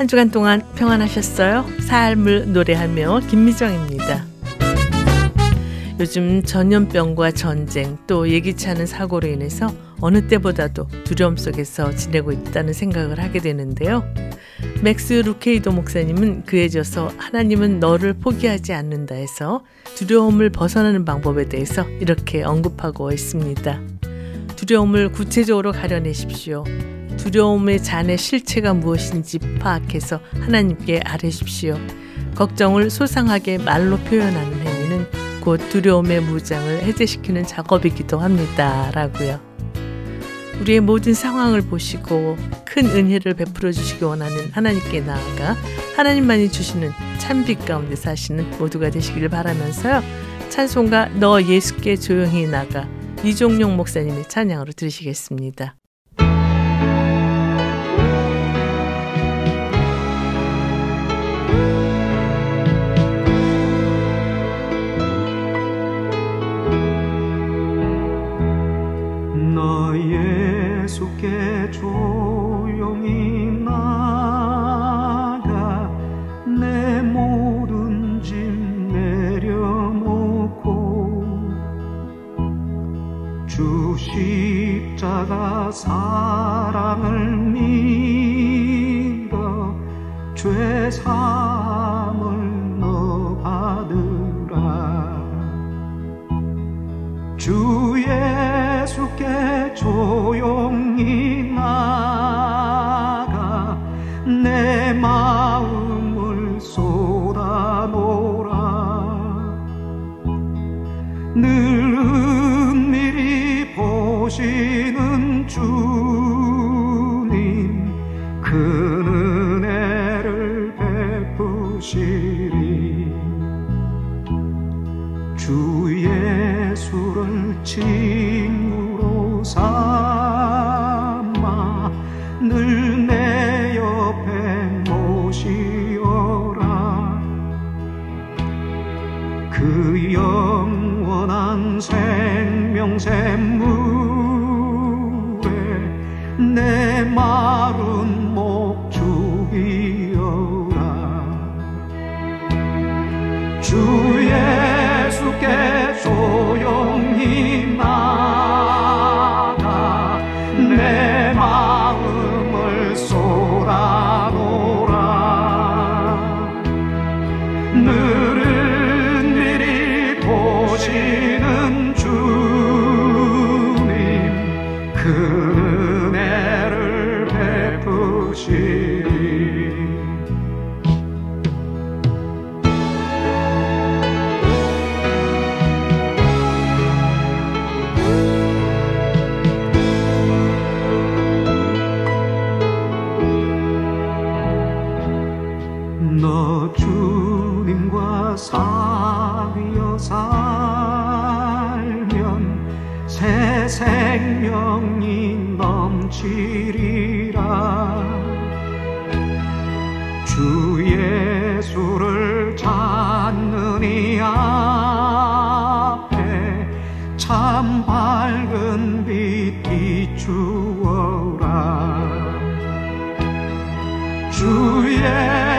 한 주간 동안 평안하셨어요? 삶을 노래하며 김미정입니다. 요즘 전염병과 전쟁 또 예기치 않은 사고로 인해서 어느 때보다도 두려움 속에서 지내고 있다는 생각을 하게 되는데요. 맥스 루케이도 목사님은 그의 저서 하나님은 너를 포기하지 않는다에서 두려움을 벗어나는 방법에 대해서 이렇게 언급하고 있습니다. 두려움을 구체적으로 가려내십시오. 두려움의 잔의 실체가 무엇인지 파악해서 하나님께 아뢰십시오. 걱정을 소상하게 말로 표현하는 행위는 곧 두려움의 무장을 해제시키는 작업이기도 합니다. 라고요. 우리의 모든 상황을 보시고 큰 은혜를 베풀어 주시기 원하는 하나님께 나아가 하나님만이 주시는 찬빛 가운데 사시는 모두가 되시기를 바라면서요. 찬송가 너 예수께 조용히 나가 이종용 목사님의 찬양으로 들으시겠습니다. 사랑을 믿어 죄 사함을 너 받으라. 주 예수께 조용히 나 비추어라. 주예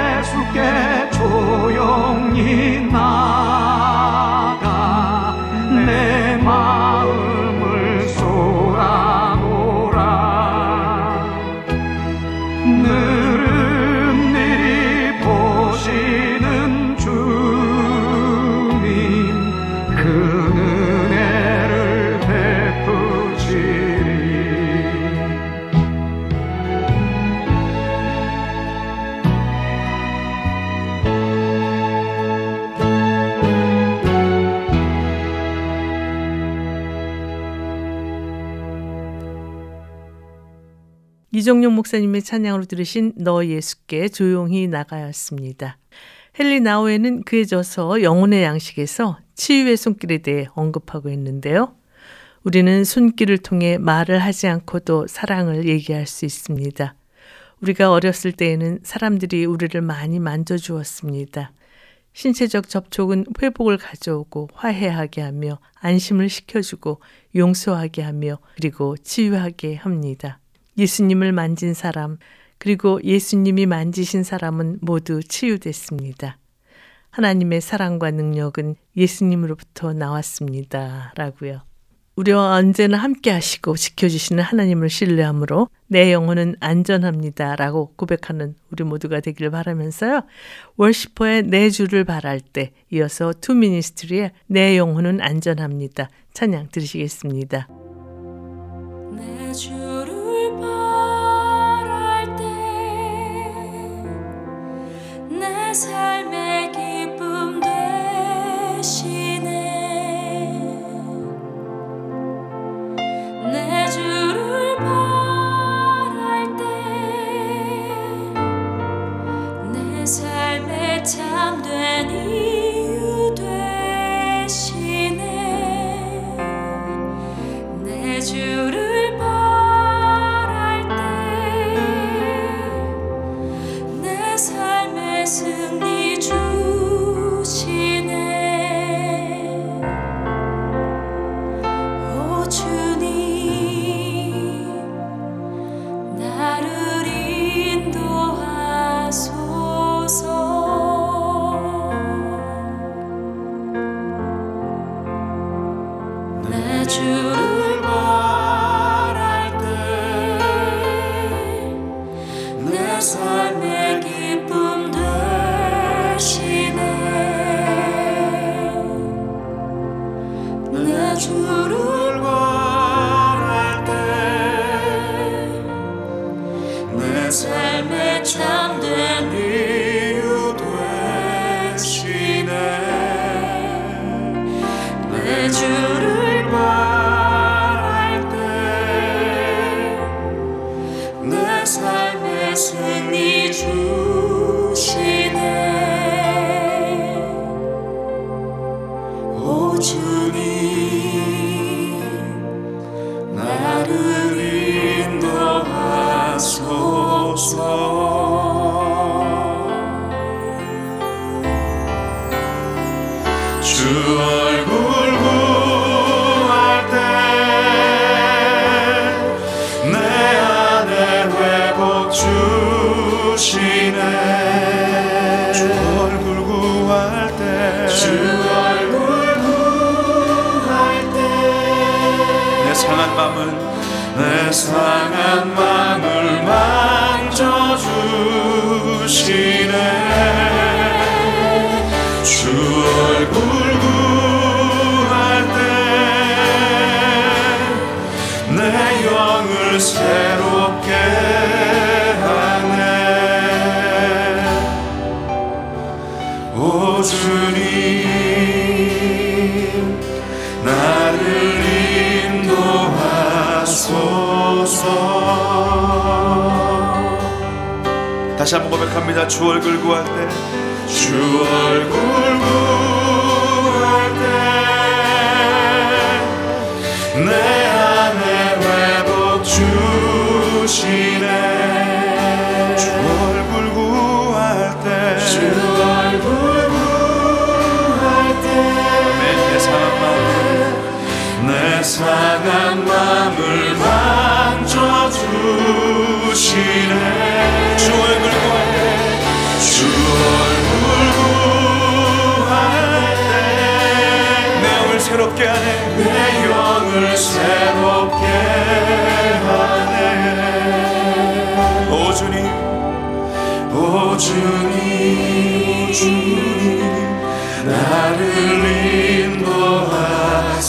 이종용 목사님의 찬양으로 들으신 너 예수께 조용히 나가였습니다. 헨리 나우에는 그에 져서 영혼의 양식에서 치유의 손길에 대해 언급하고 있는데요. 우리는 손길을 통해 말을 하지 않고도 사랑을 얘기할 수 있습니다. 우리가 어렸을 때에는 사람들이 우리를 많이 만져주었습니다. 신체적 접촉은 회복을 가져오고 화해하게 하며 안심을 시켜주고 용서하게 하며 그리고 치유하게 합니다. 예수님을 만진 사람, 그리고 예수님이 만지신 사람은 모두 치유됐습니다. 하나님의 사랑과 능력은 예수님으로부터 나왔습니다. 라고요. 우리와 언제나 함께 하시고 지켜주시는 하나님을 신뢰함으로 내 영혼은 안전합니다. 라고 고백하는 우리 모두가 되기를 바라면서요. 월시퍼의 내 주를 바랄 때 이어서 투 미니스트리의 내 영혼은 안전합니다. 찬양 들으시겠습니다. 내 다시 한번 고백합니다. 주 얼굴 구할 때주 얼굴 구할 때. 내 안에 회복 주시네. 주 얼굴 구할 때주 얼굴 구할 때내 상한 마음을. 내 상한 마음을 새롭게 하네. 내 영을 새롭게 하네. 오 주님 오 주님 주님 나를 인도하소서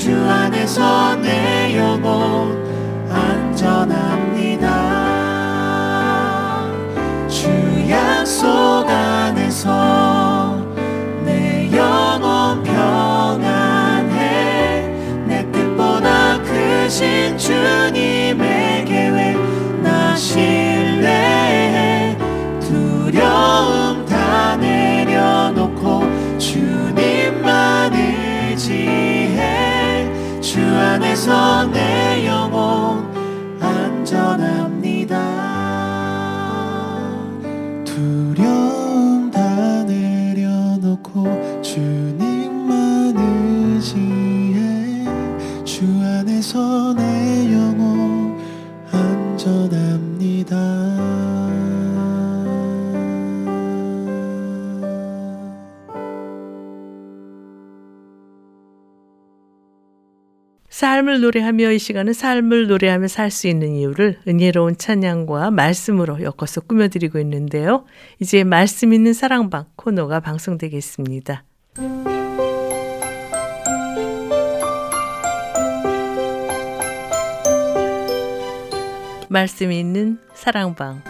주 안에서 내 영혼 안전합니다. 주 약속 안에서 내 영혼 평안해. 내 뜻보다 크신 주님의 계획 나신 안에서 내 영혼 안전합니다. 두려움 다 내려놓고 주님만 의지해 주 안에서 내 삶을 노래하며 이 시간은 삶을 노래하며 살 수 있는 이유를 은혜로운 찬양과 말씀으로 엮어서 꾸며드리고 있는데요. 이제 말씀 있는 사랑방 코너가 방송되겠습니다. 말씀 있는 사랑방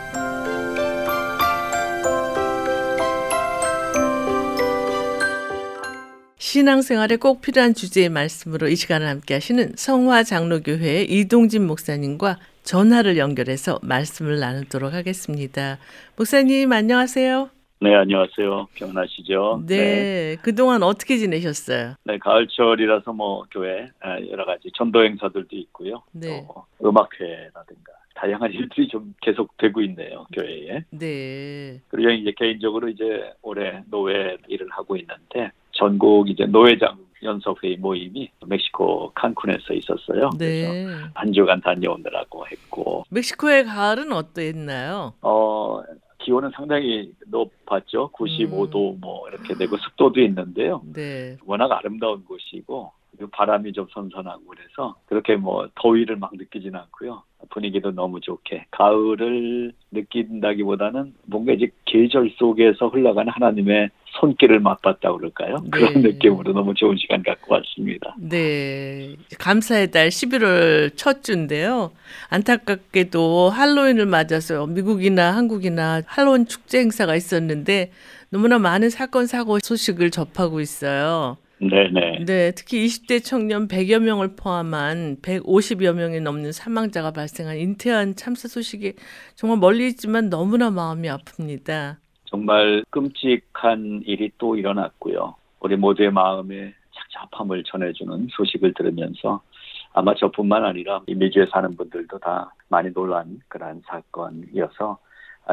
신앙생활에 꼭 필요한 주제의 말씀으로 이 시간을 함께 하시는 성화 장로교회 이동진 목사님과 전화를 연결해서 말씀을 나누도록 하겠습니다. 목사님 안녕하세요. 네, 안녕하세요. 병나시죠? 네, 그동안 어떻게 지내셨어요? 네, 가을철이라서 뭐 교회 아, 여러 가지 전도 행사들도 있고요. 네. 또 음악회라든가 다양한 일들이 좀 계속되고 있네요, 교회에. 네. 그리고 이제 개인적으로 이제 올해 노회 일을 하고 있는데 전국 이제 노회장 연석회의 모임이 멕시코 칸쿤에서 있었어요. 네. 그래서 한 주간 다녀오느라고 했고 멕시코의 가을은 어땠나요? 어 기온은 상당히 높았죠. 95도 뭐 이렇게 되고 습도도 있는데요. 네. 워낙 아름다운 곳이고 바람이 좀 선선하고 그래서 그렇게 뭐 더위를 막 느끼진 않고요. 분위기도 너무 좋게 가을을 느낀다기보다는 뭔가 이제 계절 속에서 흘러가는 하나님의 손길을 맛봤다 그럴까요? 그런 네. 느낌으로 너무 좋은 시간 갖고 왔습니다. 네. 감사의 달 11월 첫 주인데요. 안타깝게도 할로윈을 맞아서 미국이나 한국이나 할로윈 축제 행사가 있었는데 너무나 많은 사건 사고 소식을 접하고 있어요. 네네. 네, 특히 20대 청년 100여 명을 포함한 150여 명이 넘는 사망자가 발생한 인태한 참사 소식이 정말 멀리 있지만 너무나 마음이 아픕니다. 정말 끔찍한 일이 또 일어났고요. 우리 모두의 마음에 착잡함을 전해주는 소식을 들으면서 아마 저뿐만 아니라 이 미주에 사는 분들도 다 많이 놀란 그러한 사건이어서 아,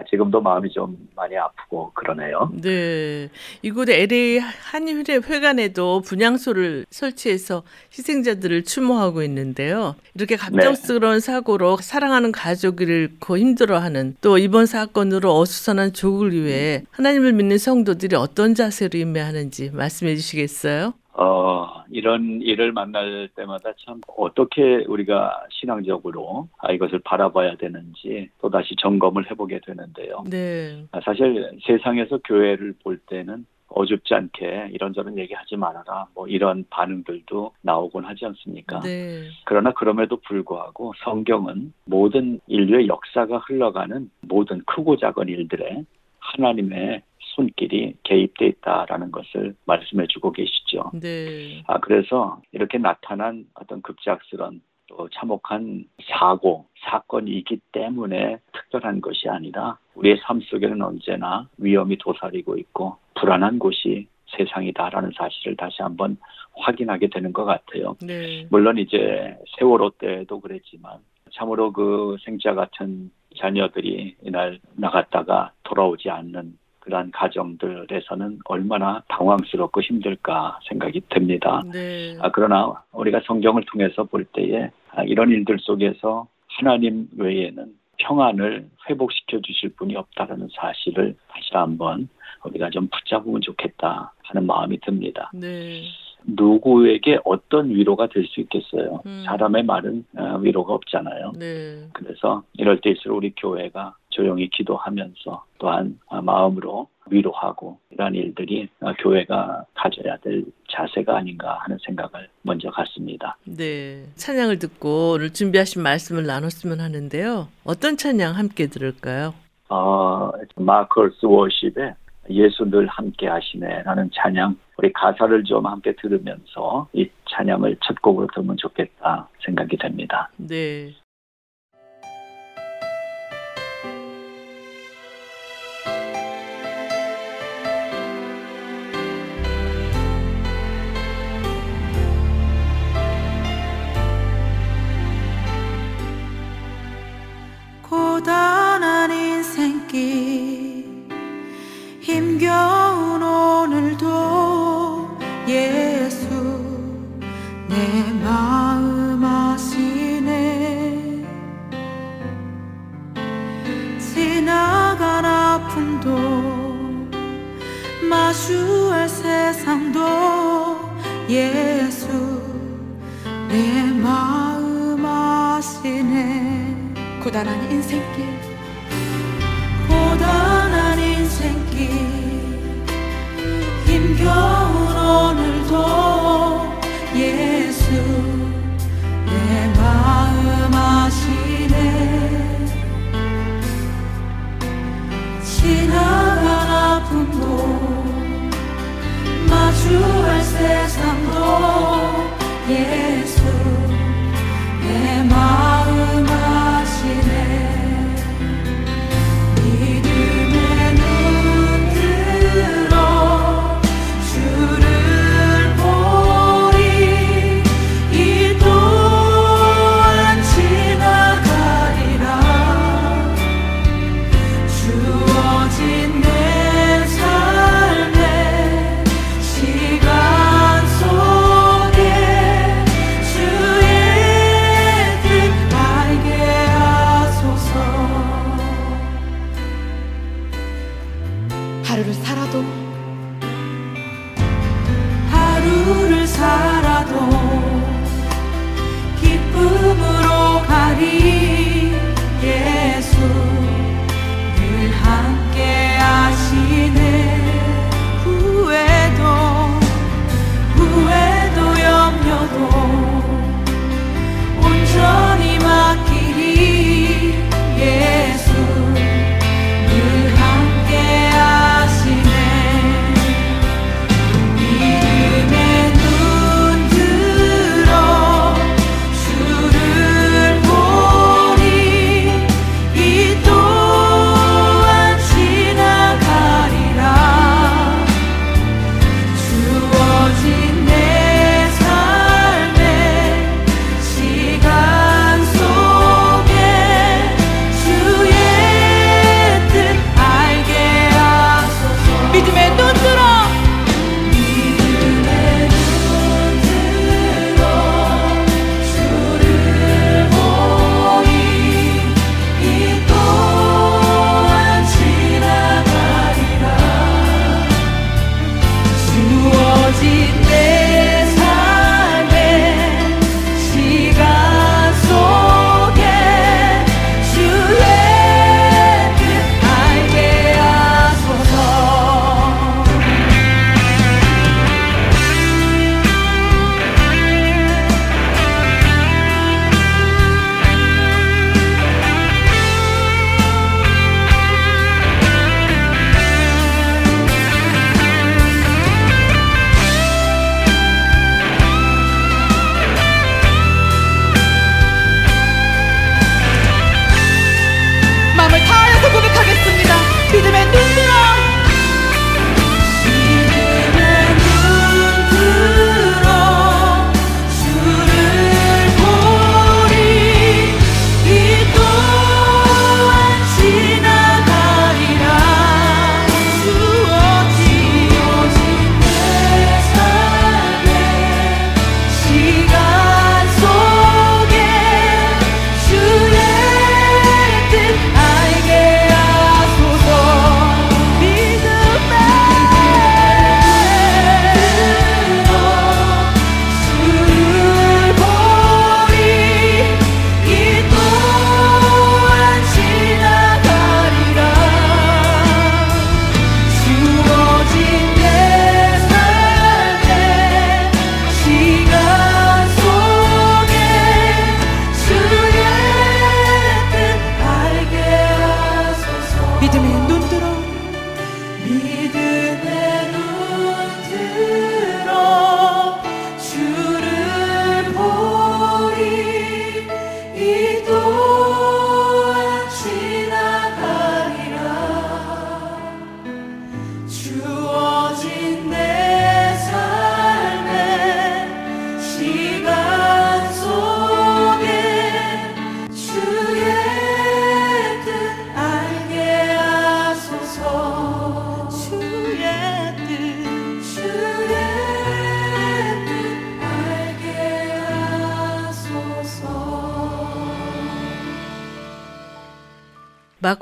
지금도 마음이 좀 많이 아프고 그러네요. 네. 이곳 LA 한일회관에도 분향소를 설치해서 희생자들을 추모하고 있는데요. 이렇게 갑작스러운 사고로 사랑하는 가족을 잃고 힘들어하는 또 이번 사건으로 어수선한 조국을 위해 하나님을 믿는 성도들이 어떤 자세로 임해하는지 말씀해 주시겠어요? 어, 이런 일을 만날 때마다 참 어떻게 우리가 신앙적으로 아, 이것을 바라봐야 되는지 또다시 점검을 해보게 되는데요. 네. 아, 사실 세상에서 교회를 볼 때는 어줍지 않게 이런저런 얘기하지 말아라 뭐 이런 반응들도 나오곤 하지 않습니까? 네. 그러나 그럼에도 불구하고 성경은 모든 인류의 역사가 흘러가는 모든 크고 작은 일들에 하나님의 손길이 개입돼 있다라는 것을 말씀해 주고 계시죠. 네. 아, 그래서 이렇게 나타난 어떤 급작스런 또 참혹한 사고, 사건이기 때문에 특별한 것이 아니라 우리의 삶 속에는 언제나 위험이 도사리고 있고 불안한 곳이 세상이다라는 사실을 다시 한번 확인하게 되는 것 같아요. 네. 물론 이제 세월호 때도 그랬지만 참으로 그 생자 같은 자녀들이 이날 나갔다가 돌아오지 않는 그러한 가정들에서는 얼마나 당황스럽고 힘들까 생각이 듭니다. 네. 아, 그러나 우리가 성경을 통해서 볼 때에 아, 이런 일들 속에서 하나님 외에는 평안을 회복시켜 주실 분이 없다라는 사실을 다시 한번 우리가 좀 붙잡으면 좋겠다 하는 마음이 듭니다. 네. 누구에게 어떤 위로가 될 수 있겠어요? 음. 사람의 말은 어, 위로가 없잖아요. 네. 그래서 이럴 때일수록 우리 교회가 조용히 기도하면서 또한 아, 마음으로 위로하고 이러한 일들이 아, 교회가 가져야 될 자세가 아닌가 하는 생각을 먼저 갖습니다. 네. 찬양을 듣고 오늘 준비하신 말씀을 나눴으면 하는데요. 어떤 찬양 함께 들을까요? 어, 마커스 워십의 예수 늘 함께 하시네 라는 찬양 우리 가사를 좀 함께 들으면서 이 찬양을 첫 곡으로 들으면 좋겠다 생각이 됩니다. 네.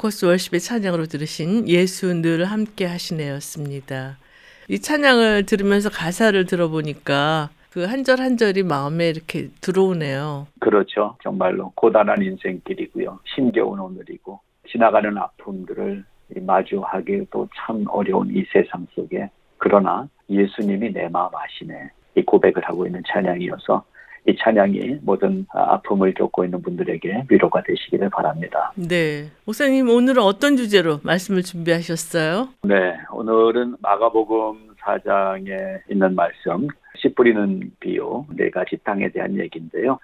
코스 월십의 찬양으로 들으신 예수 늘 함께 하시네였습니다. 이 찬양을 들으면서 가사를 들어보니까 그 한 절 한 절이 마음에 이렇게 들어오네요. 그렇죠. 정말로 고단한 인생길이고요. 힘겨운 오늘이고 지나가는 아픔들을 마주하기도 참 어려운 이 세상 속에 그러나 예수님이 내 마음 아시네. 이 고백을 하고 있는 찬양이어서 이 찬양이 모든 아픔을 겪고 있는 분들에게 위로가 되시기를 바랍니다. 네. 목사님 오늘은 어떤 주제로 말씀을 준비하셨어요? 네, 오늘은 마가복음 4장에 있는 말씀, 씨 뿌리는 비유 네 가지 땅에 대한 얘기인데요.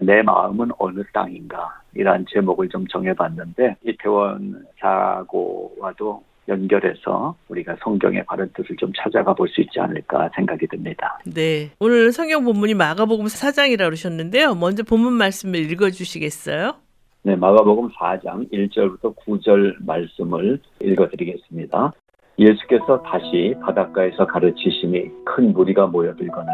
내 마음은 어느 땅인가? 이란 제목을 좀 정해봤는데 이태원 사고와도 연결해서 우리가 성경의 바른 뜻을 좀 찾아가 볼 수 있지 않을까 생각이 듭니다. 네. 오늘 성경 본문이 마가복음 4장이라고 그러셨는데요. 먼저 본문 말씀을 읽어 주시겠어요? 네, 마가복음 4장 1절부터 9절 말씀을 읽어 드리겠습니다. 예수께서 다시 바닷가에서 가르치시니 큰 무리가 모여들거늘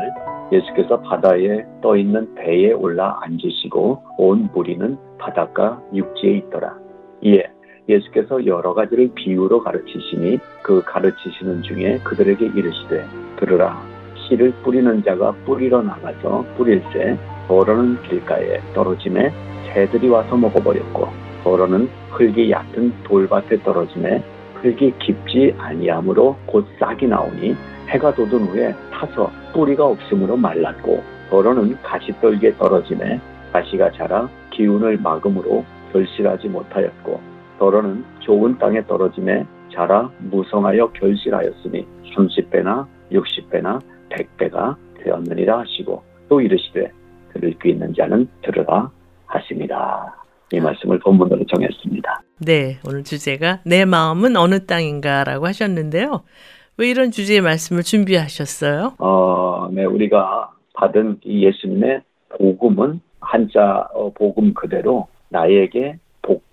예수께서 바다에 떠 있는 배에 올라 앉으시고 온 무리는 바닷가 육지에 있더라. 이에 예수께서 여러 가지를 비유로 가르치시니 그 가르치시는 중에 그들에게 이르시되 들으라 씨를 뿌리는 자가 뿌리러 나가서 뿌릴새 더러는 길가에 떨어짐에 새들이 와서 먹어버렸고 더러는 흙이 얕은 돌밭에 떨어짐에 흙이 깊지 아니하므로 곧 싹이 나오니 해가 돋은 후에 타서 뿌리가 없으므로 말랐고 더러는 가시떨기에 떨어짐에 가시가 자라 기운을 막음으로 결실하지 못하였고 더러는 좋은 땅에 떨어짐에 자라 무성하여 결실하였으니 30배나 60배나 100배가 되었느니라 하시고 또 이르시되 들을 귀 있는 자는 들으라 하십니다. 이 말씀을 본문으로 정했습니다. 네, 오늘 주제가 내 마음은 어느 땅인가라고 하셨는데요. 왜 이런 주제의 말씀을 준비하셨어요? 어, 네, 우리가 받은 이 예수님의 복음은 한자 어, 복음 그대로 나에게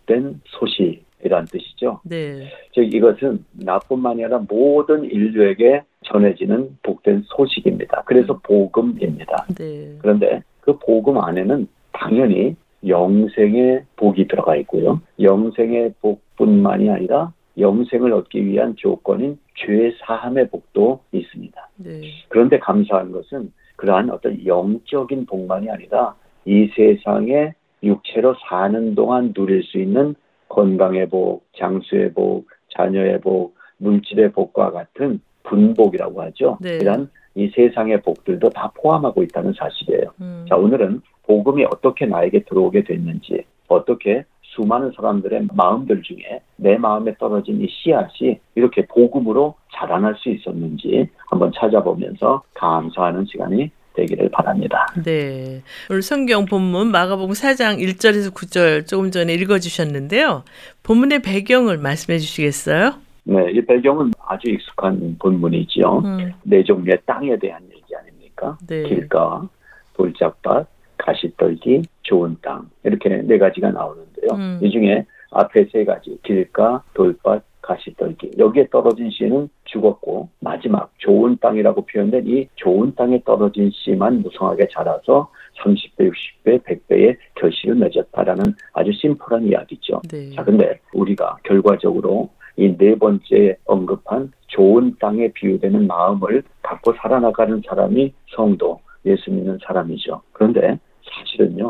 복된 소식이란 뜻이죠. 네, 즉 이것은 나뿐만이 아니라 모든 인류에게 전해지는 복된 소식입니다. 그래서 복음입니다. 네, 그런데 그 복음 안에는 당연히 영생의 복이 들어가 있고요. 영생의 복뿐만이 아니라 영생을 얻기 위한 조건인 죄 사함의 복도 있습니다. 네, 그런데 감사한 것은 그러한 어떤 영적인 복만이 아니라 이 세상에 육체로 사는 동안 누릴 수 있는 건강의 복, 장수의 복, 자녀의 복, 물질의 복과 같은 분복이라고 하죠. 네. 이런 이 세상의 복들도 다 포함하고 있다는 사실이에요. 음, 자, 오늘은 복음이 어떻게 나에게 들어오게 됐는지, 어떻게 수많은 사람들의 마음들 중에 내 마음에 떨어진 이 씨앗이 이렇게 복음으로 자라날 수 있었는지 한번 찾아보면서 감사하는 시간이 되기를 바랍니다. 네. 오늘 성경 본문 마가복음 4장 1절에서 9절 조금 전에 읽어 주셨는데요. 본문의 배경을 말씀해 주시겠어요? 네, 이 배경은 아주 익숙한 본문이지요. 음, 네 종류의 땅에 대한 얘기 아닙니까? 네. 길가, 돌짝밭, 가시떨기, 좋은 땅 이렇게 네 가지가 나오는데요. 음. 이 중에 앞에 세 가지 길가, 돌밭, 가시 떨기 여기에 떨어진 씨는 죽었고 마지막 좋은 땅이라고 표현된 이 좋은 땅에 떨어진 씨만 무성하게 자라서 30배, 60배, 100배의 결실을 맺었다라는 아주 심플한 이야기죠. 네. 자, 근데 우리가 결과적으로 이 네 번째 언급한 좋은 땅에 비유되는 마음을 갖고 살아나가는 사람이 성도, 예수 믿는 사람이죠. 그런데 사실은요,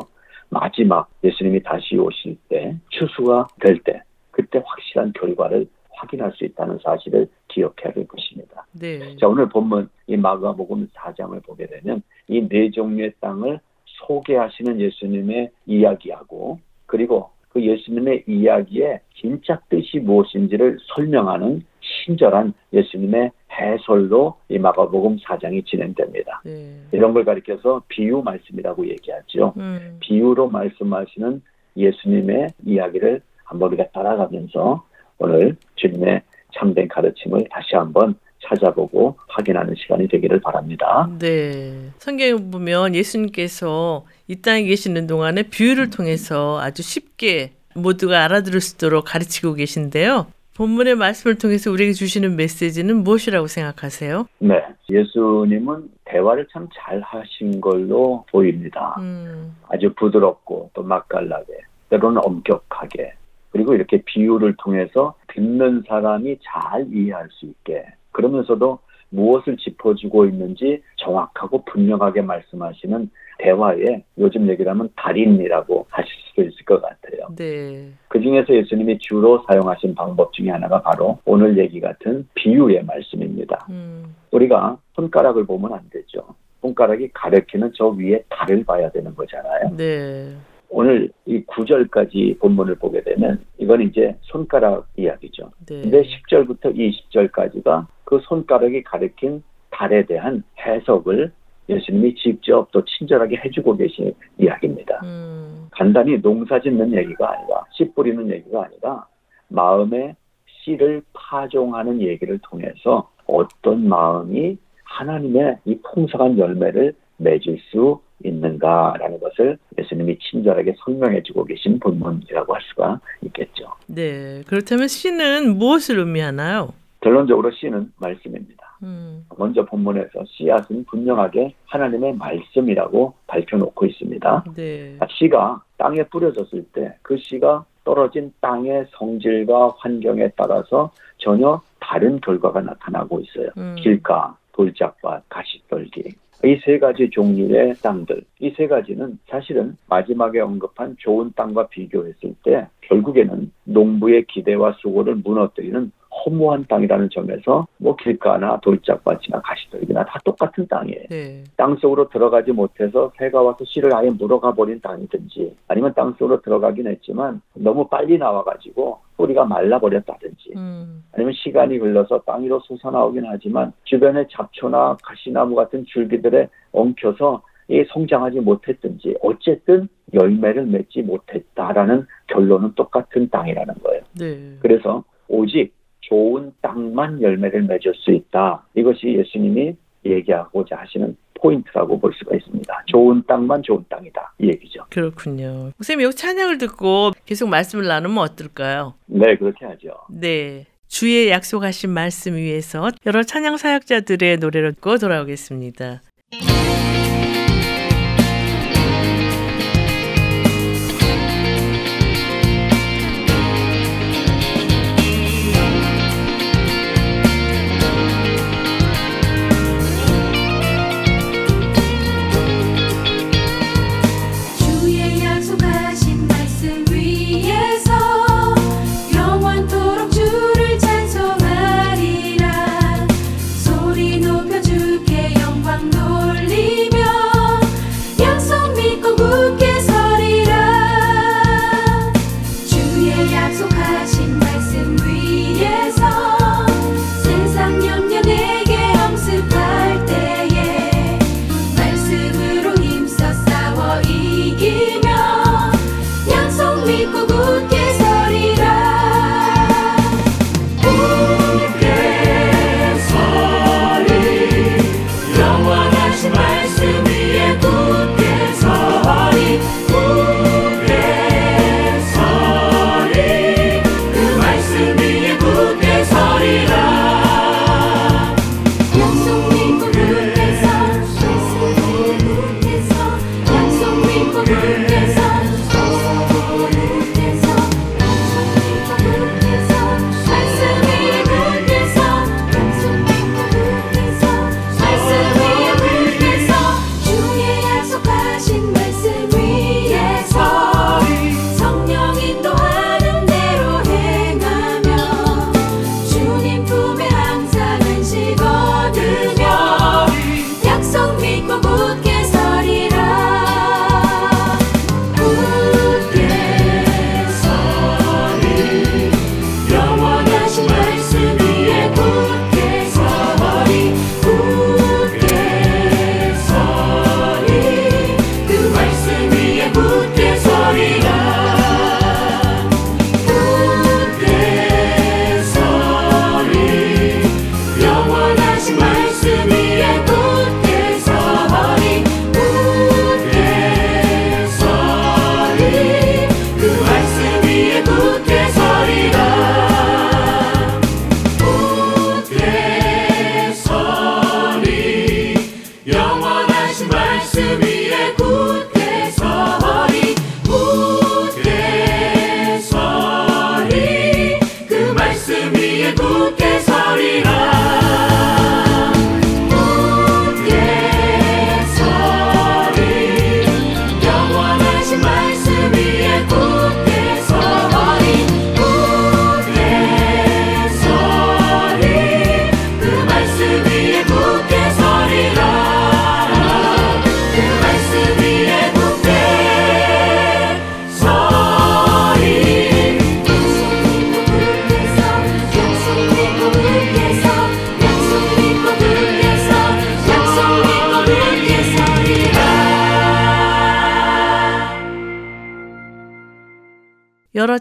마지막 예수님이 다시 오실 때, 추수가 될 때, 그때 확실한 결과를 확인할 수 있다는 사실을 기억해야 될 것입니다. 네. 자, 오늘 본문 이 마가복음 4장을 보게 되면 이 네 종류의 땅을 소개하시는 예수님의 이야기하고 그리고 그 예수님의 이야기의 진짜 뜻이 무엇인지를 설명하는 친절한 예수님의 해설로 이 마가복음 4장이 진행됩니다. 네. 이런 걸 가리켜서 비유 말씀이라고 얘기하죠. 음, 비유로 말씀하시는 예수님의 이야기를 한번 우리가 따라가면서 오늘 주님의 참된 가르침을 다시 한번 찾아보고 확인하는 시간이 되기를 바랍니다. 네. 성경에 보면 예수님께서 이 땅에 계시는 동안에 비유를 통해서 아주 쉽게 모두가 알아들을 수 있도록 가르치고 계신데요. 본문의 말씀을 통해서 우리에게 주시는 메시지는 무엇이라고 생각하세요? 네, 예수님은 대화를 참 잘 하신 걸로 보입니다. 음, 아주 부드럽고 또 맛깔나게, 때로는 엄격하게, 그리고 이렇게 비유를 통해서 듣는 사람이 잘 이해할 수 있게, 그러면서도 무엇을 짚어주고 있는지 정확하고 분명하게 말씀하시는 대화에 요즘 얘기를 하면 달인이라고 하실 수도 있을 것 같아요. 네. 그 중에서 예수님이 주로 사용하신 방법 중에 하나가 바로 오늘 얘기 같은 비유의 말씀입니다. 음, 우리가 손가락을 보면 안 되죠. 손가락이 가리키는 저 위에 달을 봐야 되는 거잖아요. 네. 오늘 이 9절까지 본문을 보게 되면 이건 이제 손가락 이야기죠. 네. 근데 10절부터 20절까지가 그 손가락이 가리킨 달에 대한 해석을 예수님이 직접 또 친절하게 해주고 계신 이야기입니다. 음, 간단히 농사 짓는 얘기가 아니라 씨 뿌리는 얘기가 아니라 마음의 씨를 파종하는 얘기를 통해서 어떤 마음이 하나님의 이 풍성한 열매를 맺을 수 있는가라는 것을 예수님이 친절하게 설명해 주고 계신 본문이라고 할 수가 있겠죠. 네. 그렇다면 씨는 무엇을 의미하나요? 결론적으로 씨는 말씀입니다. 음, 먼저 본문에서 씨앗은 분명하게 하나님의 말씀이라고 밝혀놓고 있습니다. 네. 씨가 땅에 뿌려졌을 때 그 씨가 떨어진 땅의 성질과 환경에 따라서 전혀 다른 결과가 나타나고 있어요. 음. 길가, 돌짝밭, 가시떨기. 이 세 가지 종류의 땅들, 이 세 가지는 사실은 마지막에 언급한 좋은 땅과 비교했을 때 결국에는 농부의 기대와 수고를 무너뜨리는 허무한 땅이라는 점에서 뭐 길가나 돌짝밭이나 가시떨기나 다 똑같은 땅이에요. 네. 땅 속으로 들어가지 못해서 새가 와서 씨를 아예 물어가 버린 땅이든지 아니면 땅 속으로 들어가긴 했지만 너무 빨리 나와가지고 뿌리가 말라버렸다든지 음. 아니면 시간이 흘러서 땅 위로 솟아나오긴 하지만 주변에 잡초나 가시나무 같은 줄기들에 엉켜서 이 성장하지 못했든지 어쨌든 열매를 맺지 못했다라는 결론은 똑같은 땅이라는 거예요. 네. 그래서 오직 좋은 땅만 열매를 맺을 수 있다. 이것이 예수님이 얘기하고자 하시는 포인트라고 볼 수가 있습니다. 좋은 땅만 좋은 땅이다. 이 얘기죠. 그렇군요. 목사님 여기 찬양을 듣고 계속 말씀을 나누면 어떨까요? 네, 그렇게 하죠. 네. 주의 약속하신 말씀 위에서 여러 찬양 사역자들의 노래를 듣고 돌아오겠습니다.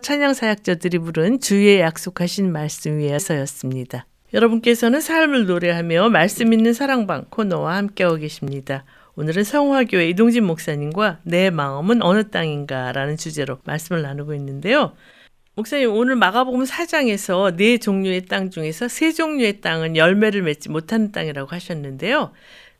찬양 사역자들이 부른 주의 약속하신 말씀 위에서였습니다. 여러분께서는 삶을 노래하며 말씀 있는 사랑방 코너와 함께하고 계십니다. 오늘은 성화교회 이동진 목사님과 내 마음은 어느 땅인가라는 주제로 말씀을 나누고 있는데요. 목사님 오늘 마가복음 4장에서 네 종류의 땅 중에서 세 종류의 땅은 열매를 맺지 못하는 땅이라고 하셨는데요.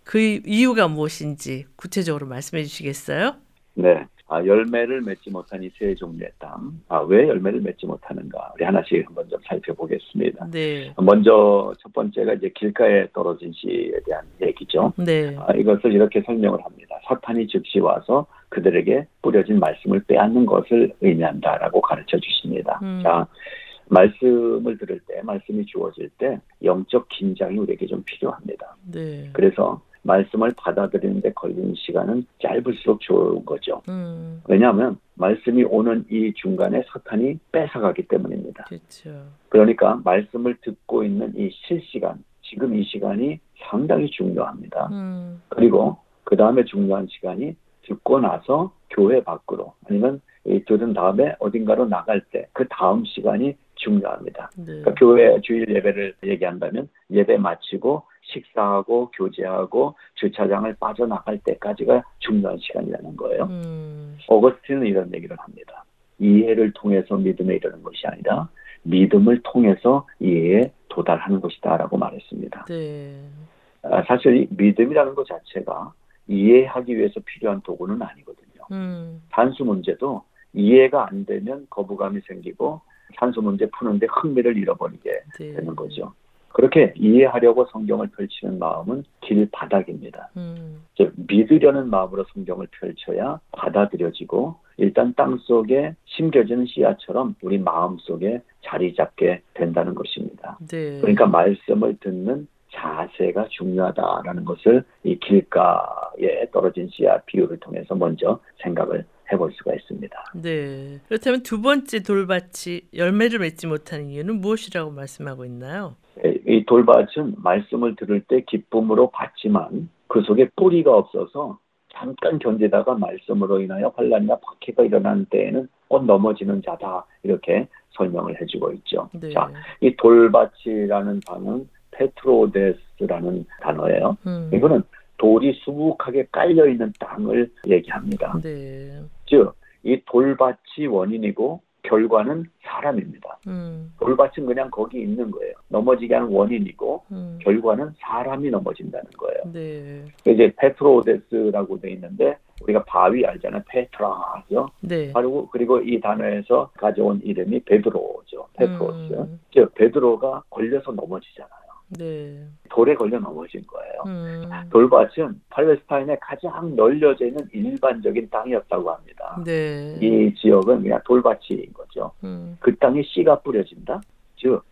그 이유가 무엇인지 구체적으로 말씀해 주시겠어요? 네. 아, 열매를 맺지 못한 이 세 종류의 땅. 아, 왜 열매를 맺지 못하는가? 우리 하나씩 한번 좀 살펴보겠습니다. 네. 먼저 첫 번째가 이제 길가에 떨어진 씨에 대한 얘기죠. 네. 아, 이것을 이렇게 설명을 합니다. 사탄이 즉시 와서 그들에게 뿌려진 말씀을 빼앗는 것을 의미한다라고 가르쳐 주십니다. 음. 자, 말씀을 들을 때, 말씀이 주어질 때 영적 긴장이 우리에게 좀 필요합니다. 네. 그래서 말씀을 받아들이는데 걸리는 시간은 짧을수록 좋은 거죠. 음. 왜냐하면 말씀이 오는 이 중간에 사탄이 뺏어가기 때문입니다. 그렇죠. 그러니까 말씀을 듣고 있는 이 실시간, 지금 이 시간이 상당히 중요합니다. 음. 그리고 그 다음에 중요한 시간이 듣고 나서 교회 밖으로 아니면 이 들은 다음에 어딘가로 나갈 때 그 다음 시간이 중요합니다. 네. 그러니까 교회 주일 예배를 얘기한다면 예배 마치고 식사하고 교제하고 주차장을 빠져나갈 때까지가 중요한 시간이라는 거예요. 음. 어거스틴은 이런 얘기를 합니다. 이해를 통해서 믿음에 이르는 것이 아니라 믿음을 통해서 이해에 도달하는 것이다라고 말했습니다. 네. 아, 사실 이 믿음이라는 것 자체가 이해하기 위해서 필요한 도구는 아니거든요. 음. 산수 문제도 이해가 안 되면 거부감이 생기고 산수 문제 푸는데 흥미를 잃어버리게 네. 되는 거죠. 그렇게 이해하려고 성경을 펼치는 마음은 길바닥입니다. 음. 즉 믿으려는 마음으로 성경을 펼쳐야 받아들여지고 일단 땅 속에 심겨지는 씨앗처럼 우리 마음 속에 자리 잡게 된다는 것입니다. 네. 그러니까 말씀을 듣는 자세가 중요하다라는 것을 이 길가에 떨어진 씨앗 비유를 통해서 먼저 생각을 해볼 수가 있습니다. 네. 그렇다면 두 번째 돌밭이 열매를 맺지 못하는 이유는 무엇이라고 말씀하고 있나요? 이 돌밭은 말씀을 들을 때 기쁨으로 받지만 그 속에 뿌리가 없어서 잠깐 견디다가 말씀으로 인하여 환란이나 박해가 일어나는 때에는 곧 넘어지는 자다 이렇게 설명을 해주고 있죠. 네. 자, 이 돌밭이라는 단어는 페트로데스라는 단어예요. 음. 이거는 돌이 수북하게 깔려 있는 땅을 얘기합니다. 네. 즉, 이 돌밭이 원인이고 결과는 사람입니다. 음. 돌밭은 그냥 거기 있는 거예요. 넘어지게 하는 원인이고 음. 결과는 사람이 넘어진다는 거예요. 네. 이제 페트로데스라고 돼 있는데 우리가 바위 알잖아요. 페트라죠. 네. 그리고 그리고 이 단어에서 가져온 이름이 베드로죠. 페트로스. 음. 즉 베드로가 걸려서 넘어지잖아요. 네. 돌에 걸려 넘어진 거예요. 음. 돌밭은 팔레스타인의 가장 널려져 있는 일반적인 땅이었다고 합니다. 네. 이 지역은 그냥 돌밭인 거죠. 음. 그 땅에 씨가 뿌려진다. 즉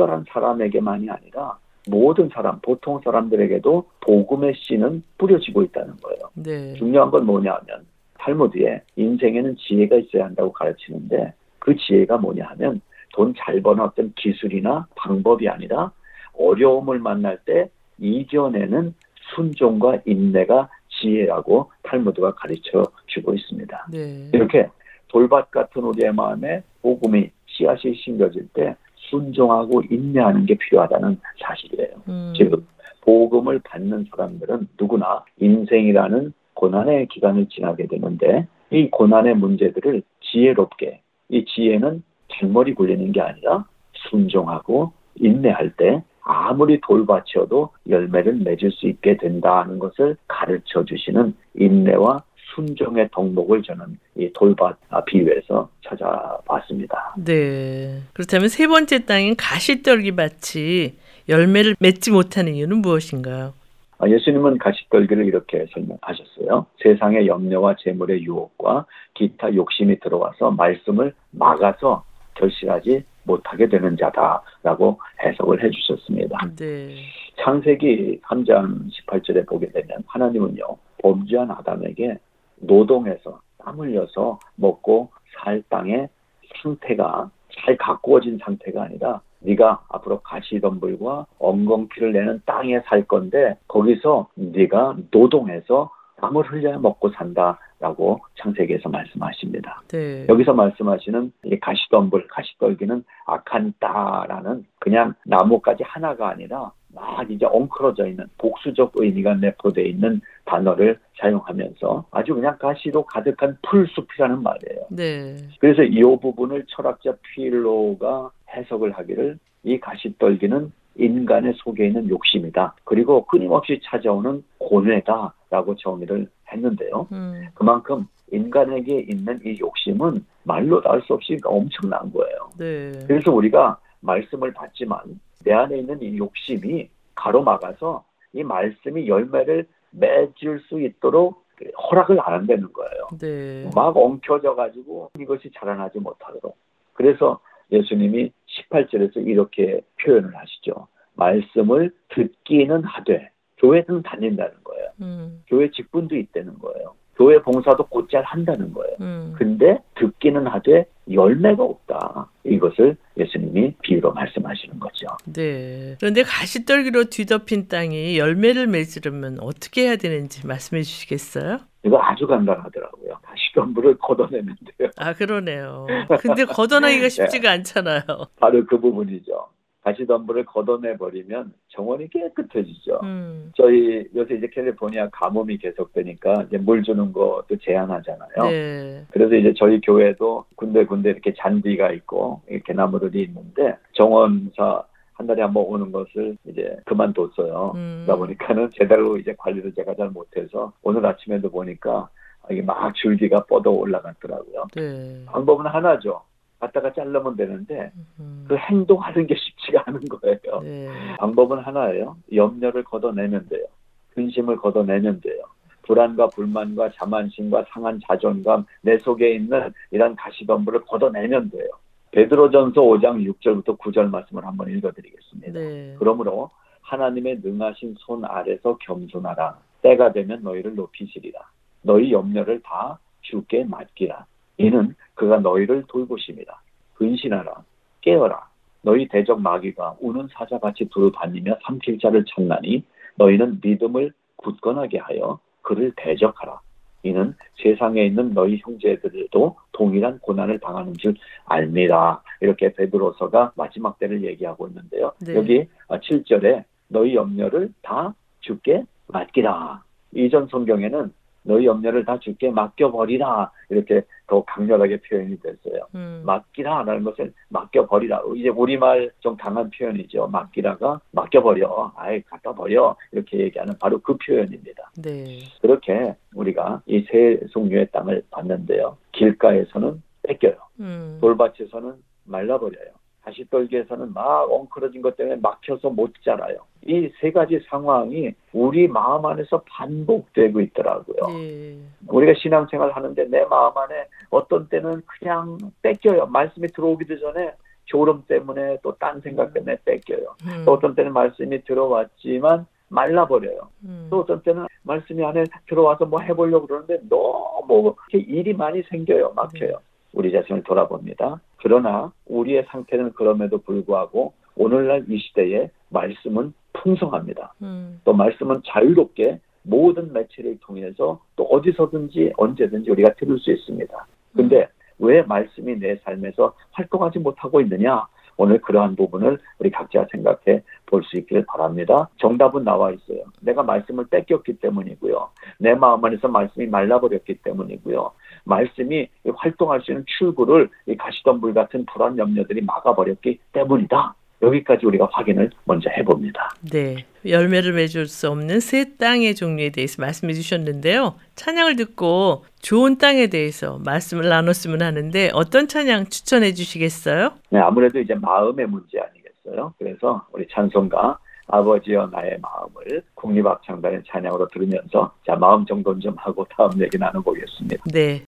특별한 사람에게만이 아니라 모든 사람, 보통 사람들에게도 복음의 씨는 뿌려지고 있다는 거예요. 네. 중요한 건 뭐냐 하면 탈무드에 인생에는 지혜가 있어야 한다고 가르치는데 그 지혜가 뭐냐 하면 돈 잘 버는 어떤 기술이나 방법이 아니라 어려움을 만날 때 이겨내는 순종과 인내가 지혜라고 탈무드가 가르쳐 주고 있습니다. 네. 이렇게 돌밭 같은 우리의 마음에 복음이 씨앗이 심겨질 때 순종하고 인내하는 게 필요하다는 사실이에요. 음. 즉 복음을 받는 사람들은 누구나 인생이라는 고난의 기간을 지나게 되는데 이 고난의 문제들을 지혜롭게 이 지혜는 잔머리 굴리는 게 아니라 순종하고 인내할 때 아무리 돌밭이어도 열매를 맺을 수 있게 된다는 것을 가르쳐 주시는 인내와 순종의 덕목을 저는 이 돌밭 비유에서 찾아봤습니다. 네. 그렇다면 세 번째 땅인 가시떨기 밭이 열매를 맺지 못하는 이유는 무엇인가요? 아, 예수님은 가시떨기를 이렇게 설명하셨어요. 세상의 염려와 재물의 유혹과 기타 욕심이 들어와서 말씀을 막아서 결실하지 못하게 되는 자다라고 해석을 해주셨습니다. 네. 창세기 3장 18절에 보게 되면 하나님은요 범죄한 아담에게 노동해서 땀 흘려서 먹고 살 땅의 상태가 잘 가꾸어진 상태가 아니라 네가 앞으로 가시덤불과 엉겅퀴를 내는 땅에 살 건데 거기서 네가 노동해서 땀을 흘려야 먹고 산다라고 창세기에서 말씀하십니다. 네. 여기서 말씀하시는 이 가시덤불, 가시떨기는 아칸타라는 그냥 나무까지 하나가 아니라 막 이제 엉클어져 있는 복수적 의미가 내포되어 있는 단어를 사용하면서 아주 그냥 가시로 가득한 풀숲이라는 말이에요. 네. 그래서 이 부분을 철학자 필로가 해석을 하기를 이 가시떨기는 인간의 속에 있는 욕심이다. 그리고 끊임없이 찾아오는 고뇌다라고 정의를 했는데요. 음. 그만큼 인간에게 있는 이 욕심은 말로 다할수 없이 엄청난 거예요. 네. 그래서 우리가 말씀을 받지만 내 안에 있는 이 욕심이 가로막아서 이 말씀이 열매를 맺을 수 있도록 허락을 안 한다는 거예요. 네. 막 엉켜져 가지고 이것이 자라나지 못하도록. 그래서 예수님이 18절에서 이렇게 표현을 하시죠. 말씀을 듣기는 하되 교회는 다닌다는 거예요. 음. 교회 직분도 있다는 거예요. 교회 봉사도 곧잘 한다는 거예요. 음. 근데 듣기는 하되 열매가 없다. 이것을 예수님이 비유로 말씀하시는 거죠. 네. 그런데 가시떨기로 뒤덮인 땅이 열매를 맺으려면 어떻게 해야 되는지 말씀해 주시겠어요? 이거 아주 간단하더라고요. 가시덤불을 걷어내면 돼요. 아, 그러네요. 근데 걷어내기가 쉽지가 않잖아요. 바로 그 부분이죠. 가시덤불을 걷어내 버리면 정원이 깨끗해지죠. 음. 저희 요새 이제 캘리포니아 가뭄이 계속되니까 이제 물 주는 것도 제한하잖아요. 네. 그래서 이제 저희 교회도 군데군데 이렇게 잔디가 있고 이렇게 나무들이 있는데 정원사 한 달에 한 번 오는 것을 이제 그만뒀어요. 음. 그러다 보니까는 제대로 이제 관리를 제가 잘 못해서 오늘 아침에도 보니까 이게 막 줄기가 뻗어 올라갔더라고요. 네. 방법은 하나죠. 갖다가 자르면 되는데 음. 그 행동하는 게 쉽지가 않은 거예요. 네. 방법은 하나예요. 염려를 걷어내면 돼요. 근심을 걷어내면 돼요. 불안과 불만과 자만심과 상한 자존감 내 속에 있는 이런 가시덤불을 걷어내면 돼요. 베드로전서 5장 6절부터 9절 말씀을 한번 읽어드리겠습니다. 네. 그러므로 하나님의 능하신 손 아래서 겸손하라. 때가 되면 너희를 높이시리라. 너희 염려를 다 주께 맡기라. 이는 그가 너희를 돌보심이라. 근신하라. 깨어라. 너희 대적 마귀가 우는 사자같이 두루 다니며 삼킬 자를 찾나니 너희는 믿음을 굳건하게 하여 그를 대적하라. 이는 세상에 있는 너희 형제들도 동일한 고난을 당하는 줄 압니다. 이렇게 베드로서가 마지막 때를 얘기하고 있는데요. 네. 여기 7절에 너희 염려를 다 주께 맡기라. 이전 성경에는 너희 염려를 다 주께 맡겨버리라. 이렇게 더 강렬하게 표현이 됐어요. 음. 맡기라 라는 것을 맡겨버리라. 이제 우리말 좀 강한 표현이죠. 맡기라가 맡겨버려. 아예 갖다 버려. 이렇게 얘기하는 바로 그 표현입니다. 네. 그렇게 우리가 이세 송류의 땅을 봤는데요. 길가에서는 뺏겨요. 음. 돌밭에서는 말라버려요. 가시떨기에서는 막 엉클어진 것 때문에 막혀서 못 자라요. 이 세 가지 상황이 우리 마음 안에서 반복되고 있더라고요. 네. 우리가 신앙생활 하는데 내 마음 안에 어떤 때는 그냥 뺏겨요. 말씀이 들어오기도 전에 졸음 때문에 또 딴 생각 때문에 뺏겨요. 음. 또 어떤 때는 말씀이 들어왔지만 말라버려요. 음. 또 어떤 때는 말씀이 안에 들어와서 뭐 해보려고 그러는데 너무 이렇게 일이 많이 생겨요. 막혀요. 우리 자신을 돌아봅니다. 그러나 우리의 상태는 그럼에도 불구하고 오늘날 이 시대에 말씀은 풍성합니다. 음. 또 말씀은 자유롭게 모든 매체를 통해서 또 어디서든지 언제든지 우리가 들을 수 있습니다. 근데 왜 말씀이 내 삶에서 활동하지 못하고 있느냐? 오늘 그러한 부분을 우리 각자 생각해 볼 수 있기를 바랍니다. 정답은 나와 있어요. 내가 말씀을 뺏겼기 때문이고요. 내 마음 안에서 말씀이 말라버렸기 때문이고요. 말씀이 활동할 수 있는 출구를 이 가시덤불 같은 불안 염려들이 막아버렸기 때문이다. 여기까지 우리가 확인을 먼저 해봅니다. 네. 열매를 맺을 수 없는 새 땅의 종류에 대해서 말씀해 주셨는데요. 찬양을 듣고 좋은 땅에 대해서 말씀을 나눴으면 하는데 어떤 찬양 추천해 주시겠어요? 네, 아무래도 이제 마음의 문제 아니 겠어요? 그래서 우리 찬송가 아버지여 나의 마음을 국립합창단의 찬양으로 들으면서 자 마음 정돈 좀 하고 다음 얘기 나눠보겠습니다. 네.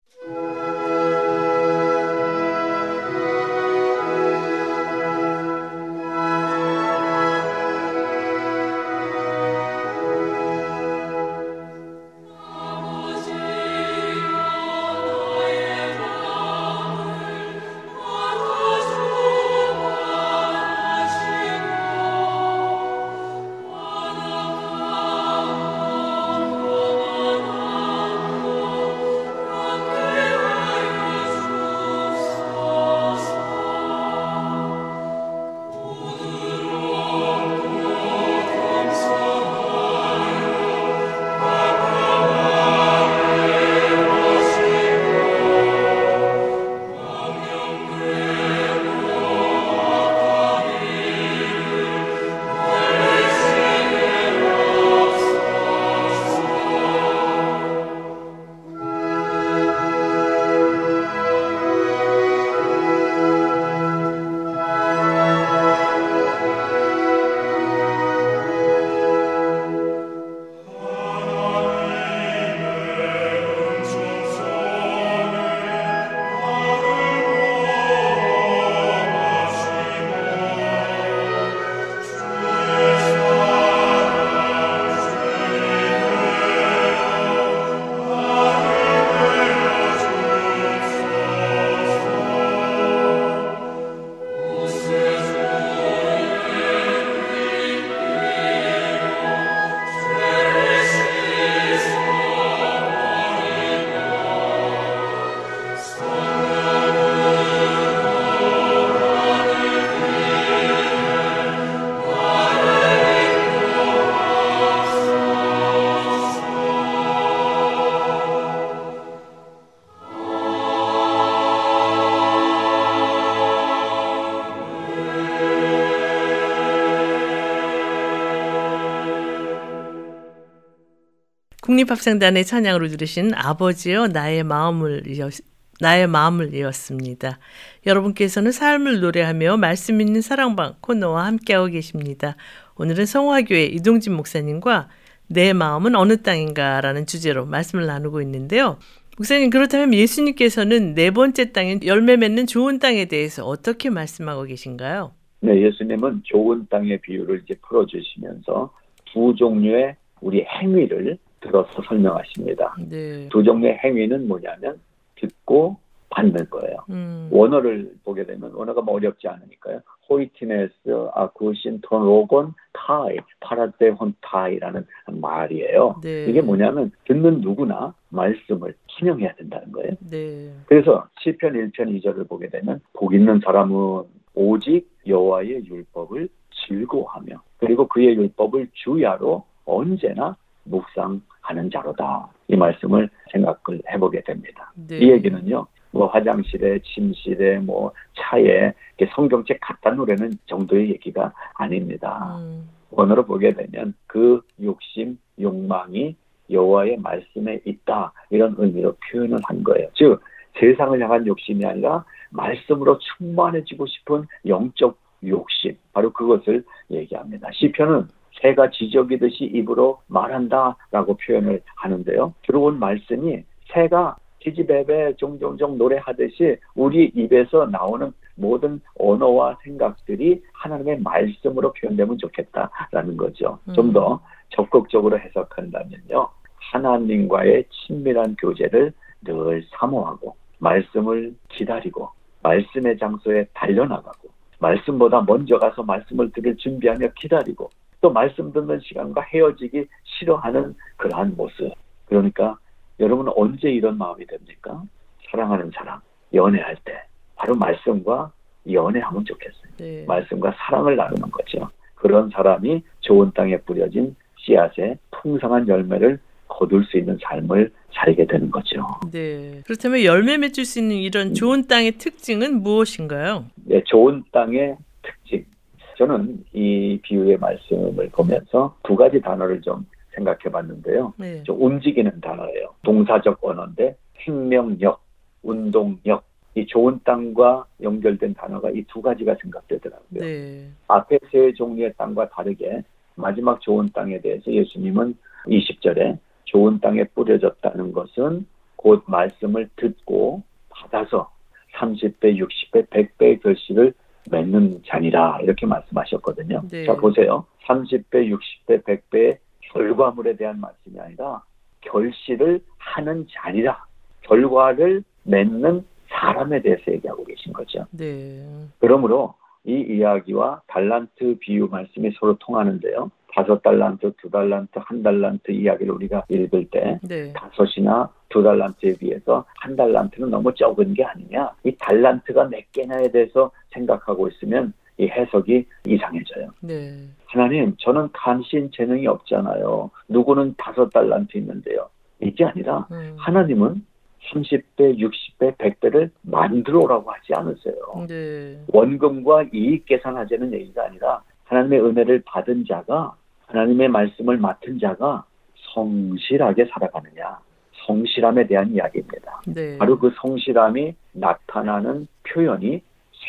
국립합창단의 찬양으로 들으신 아버지여 나의 마음을 이어 나의 마음을 이었습니다. 여러분께서는 삶을 노래하며 말씀 있는 사랑방 코너와 함께하고 계십니다. 오늘은 성화교회 이동진 목사님과 내 마음은 어느 땅인가라는 주제로 말씀을 나누고 있는데요. 목사님 그렇다면 예수님께서는 네 번째 땅인 열매 맺는 좋은 땅에 대해서 어떻게 말씀하고 계신가요? 네, 예수님은 좋은 땅의 비유를 이제 풀어주시면서 두 종류의 우리 행위를 들어서 설명하십니다. 네. 두 종류의 행위는 뭐냐면 듣고 받는 거예요. 음. 원어를 보게 되면 원어가 뭐 어렵지 않으니까요. 호이티네스, 아쿠신, 톤로곤, 타이, 파라테 혼 타이라는 말이에요. 네. 이게 뭐냐면 듣는 누구나 말씀을 순영해야 된다는 거예요. 네. 그래서 시편 1편 2절을 보게 되면 복 있는 사람은 오직 여호와의 율법을 즐거워하며 그리고 그의 율법을 주야로 언제나 묵상 하는 자로다. 이 말씀을 생각을 해보게 됩니다. 네. 이 얘기는요. 뭐 화장실에, 침실에, 뭐 차에 성경책 갖다 놓으라는 정도의 얘기가 아닙니다. 음. 원어로 보게 되면 그 욕심, 욕망이 여호와의 말씀에 있다 이런 의미로 표현을 한 거예요. 즉 세상을 향한 욕심이 아니라 말씀으로 충만해지고 싶은 영적 욕심 바로 그것을 얘기합니다. 시편은 새가 지저귀듯이 입으로 말한다라고 표현을 하는데요. 들어온 말씀이 새가 지지배배 종종종 노래하듯이 우리 입에서 나오는 모든 언어와 생각들이 하나님의 말씀으로 표현되면 좋겠다라는 거죠. 좀더 적극적으로 해석한다면요. 하나님과의 친밀한 교제를 늘 사모하고 말씀을 기다리고 말씀의 장소에 달려나가고 말씀보다 먼저 가서 말씀을 들을 준비하며 기다리고 또 말씀 듣는 시간과 헤어지기 싫어하는 그러한 모습. 그러니까 여러분은 언제 이런 마음이 됩니까? 사랑하는 사람, 연애할 때 바로 말씀과 연애하면 좋겠어요. 네. 말씀과 사랑을 나누는 거죠. 그런 사람이 좋은 땅에 뿌려진 씨앗에 풍성한 열매를 거둘 수 있는 삶을 살게 되는 거죠. 네. 그렇다면 열매 맺을 수 있는 이런 좋은 땅의 특징은 무엇인가요? 네, 좋은 땅의 특징. 저는 이 비유의 말씀을 보면서 두 가지 단어를 좀 생각해 봤는데요. 네. 좀 움직이는 단어예요. 동사적 언어인데 생명력, 운동력. 이 좋은 땅과 연결된 단어가 이 두 가지가 생각되더라고요. 네. 앞에 세 종류의 땅과 다르게 마지막 좋은 땅에 대해서 예수님은 20절에 좋은 땅에 뿌려졌다는 것은 곧 말씀을 듣고 받아서 30배, 60배, 100배의 결실을 맺는 자니라 이렇게 말씀하셨거든요. 네. 자 보세요. 30배, 60배, 100배의 결과물에 대한 말씀이 아니라 결실을 하는 자니라 결과를 맺는 사람에 대해서 얘기하고 계신 거죠. 네. 그러므로 이 이야기와 달란트 비유 말씀이 서로 통하는데요. 다섯 달란트, 두 달란트, 한 달란트 이야기를 우리가 읽을 때 네. 다섯이나 두 달란트에 비해서 한 달란트는 너무 적은 게 아니냐. 이 달란트가 몇 개냐에 대해서 생각하고 있으면 이 해석이 이상해져요. 네. 하나님, 저는 간신 재능이 없잖아요. 누구는 다섯 달란트 있는데요. 이게 아니라 음. 하나님은 30배, 60배, 100배를 만들어 오라고 하지 않으세요. 네. 원금과 이익 계산하자는 얘기가 아니라 하나님의 은혜를 받은 자가 하나님의 말씀을 맡은 자가 성실하게 살아가느냐 성실함에 대한 이야기입니다. 네. 바로 그 성실함이 나타나는 표현이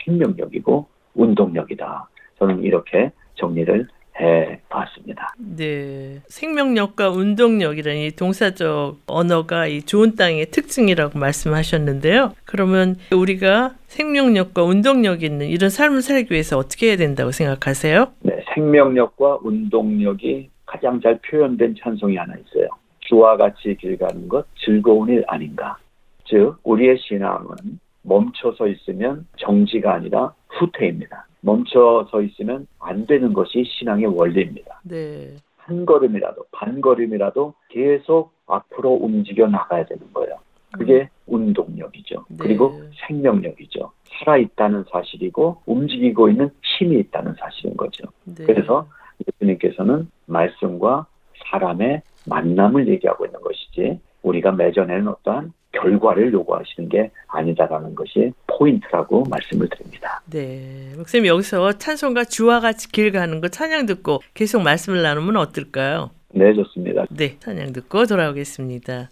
생명력이고 운동력이다. 저는 이렇게 정리를 해 봤습니다. 네. 생명력과 운동력이라는 이 동사적 언어가 이 좋은 땅의 특징이라고 말씀하셨는데요. 그러면 우리가 생명력과 운동력 있는 이런 삶을 살기 위해서 어떻게 해야 된다고 생각하세요? 네, 생명력과 운동력이 가장 잘 표현된 찬송이 하나 있어요. 주와 같이 길 가는 것 즐거운 일 아닌가. 즉 우리의 신앙은 멈춰서 있으면 정지가 아니라 후퇴입니다. 멈춰서 있으면 안 되는 것이 신앙의 원리입니다. 네. 한 걸음이라도 반 걸음이라도 계속 앞으로 움직여 나가야 되는 거예요. 그게 운동력이죠. 네. 그리고 생명력이죠. 살아 있다는 사실이고 움직이고 있는 힘이 있다는 사실인 거죠. 네. 그래서 예수님께서는 말씀과 사람의 만남을 얘기하고 있는 것이지 우리가 맺어내는 어떠한 결과를 요구하시는 게 아니다라는 것이 포인트라고 말씀을 드립니다. 네. 목사님 여기서 찬송가 주와 같이 길 가는 거 찬양 듣고 계속 말씀을 나누면 어떨까요? 네, 좋습니다. 네, 찬양 듣고 돌아오겠습니다.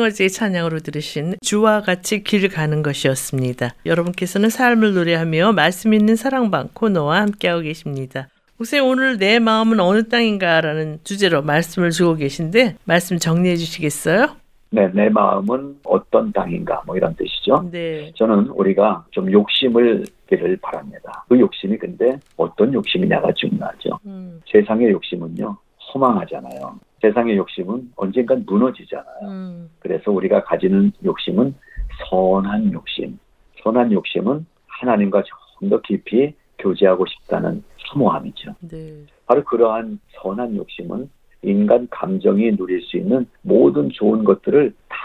싱어즈의 찬양으로 들으신 주와 같이 길 가는 것이었습니다. 여러분께서는 삶을 노래하며 말씀 있는 사랑방 코너와 함께하고 계십니다. 목사님 오늘 내 마음은 어느 땅인가라는 주제로 말씀을 주고 계신데 말씀 정리해 주시겠어요? 네, 내 마음은 어떤 땅인가 뭐 이런 뜻이죠. 네. 저는 우리가 좀 욕심을 기를 바랍니다. 그 욕심이 근데 어떤 욕심이냐가 중요하죠. 음, 세상의 욕심은요 허망하잖아요. 세상의 욕심은 언젠간 무너지잖아요. 음, 그래서 우리가 가지는 욕심은 선한 욕심. 선한 욕심은 하나님과 좀 더 깊이 교제하고 싶다는 사모함이죠. 네. 바로 그러한 선한 욕심은 인간 감정이 누릴 수 있는 모든 좋은 것들을 다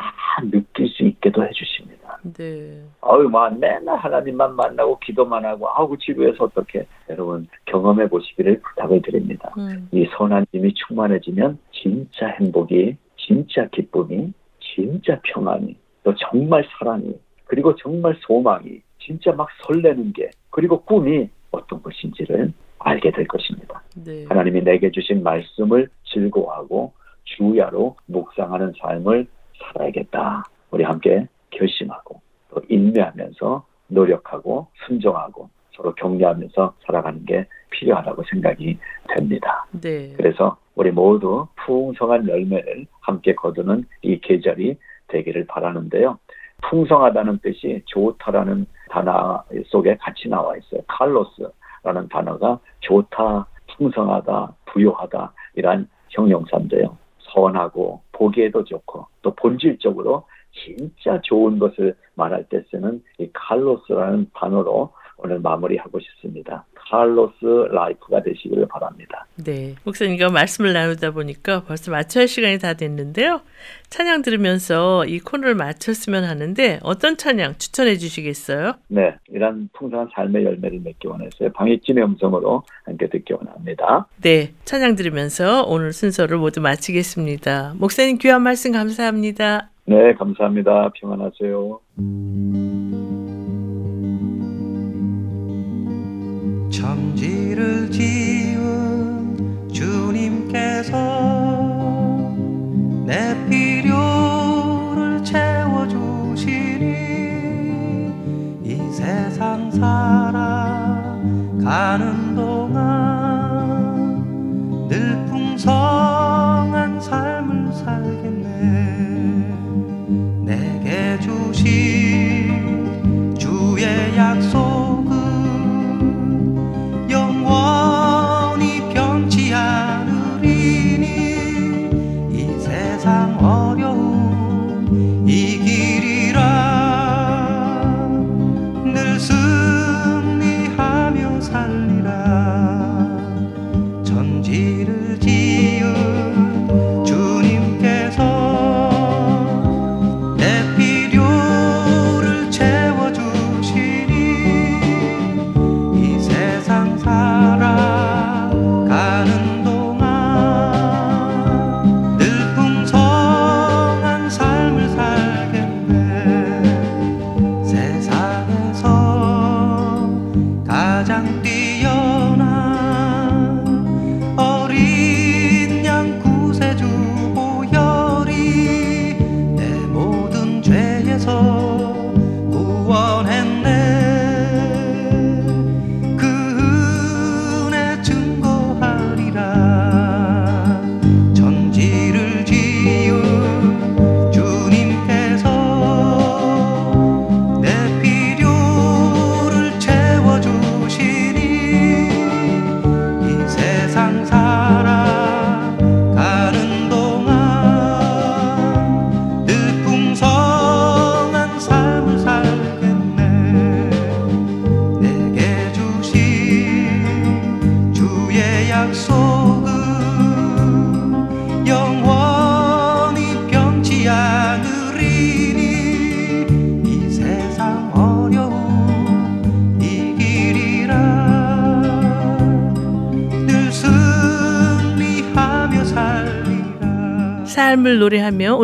느낄 수 있게도 해주십니다. 네. 아유, 막 맨날 하나님만 만나고 기도만 하고 아우 지루해서 어떻게 여러분 경험해 보시기를 부탁을 드립니다. 음, 이 선한 힘이 충만해지면 진짜 행복이, 진짜 기쁨이, 진짜 평안이, 또 정말 사랑이, 그리고 정말 소망이, 진짜 막 설레는 게, 그리고 꿈이 어떤 것인지를 알게 될 것입니다. 네. 하나님이 내게 주신 말씀을 즐거워하고 주야로 묵상하는 삶을 살아야겠다. 우리 함께 결심하고 또 인내하면서 노력하고 순종하고 서로 격려하면서 살아가는 게 필요하다고 생각이 됩니다. 네. 그래서 우리 모두 풍성한 열매를 함께 거두는 이 계절이 되기를 바라는데요. 풍성하다는 뜻이 좋다라는 단어 속에 같이 나와 있어요. 칼로스라는 단어가 좋다, 풍성하다, 부유하다 이란 형용사인데요. 선하고 보기에도 좋고 또 본질적으로 진짜 좋은 것을 말할 때 쓰는 이 칼로스라는 단어로 오늘 마무리하고 싶습니다. 칼로스 life가 되시기를 바랍니다. 네. 목사님과 말씀을 나누다 보니까 벌써 마쳐야 할 시간이 다 됐는데요. 찬양 들으면서 이 코너를 마쳤으면 하는데 어떤 찬양 추천해 주시겠어요? 네, 이런 풍성한 삶의 열매를 맺기 원해서요. 방익진의 음성으로 함께 듣기 원합니다. 네. 찬양 들으면서 오늘 순서를 모두 마치겠습니다. 목사님 귀한 말씀 감사합니다. 네, 감사합니다. 평안하세요. 천지를 지은 주님께서 내 필요를 채워주시니 이 세상 살아가는 동안 늘 풍성한 삶을 살 주의 약속 죄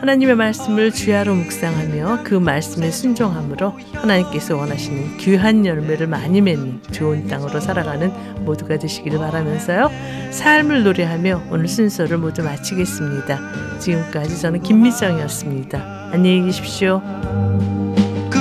하나님의 말씀을 주야로 묵상하며 그 말씀에 순종함으로 하나님께서 원하시는 귀한 열매를 많이 맺는 좋은 땅으로 살아가는 모두가 되시기를 바라면서요. 삶을 노래하며 오늘 순서를 모두 마치겠습니다. 지금까지 저는 김미정이었습니다. 안녕히 계십시오. 그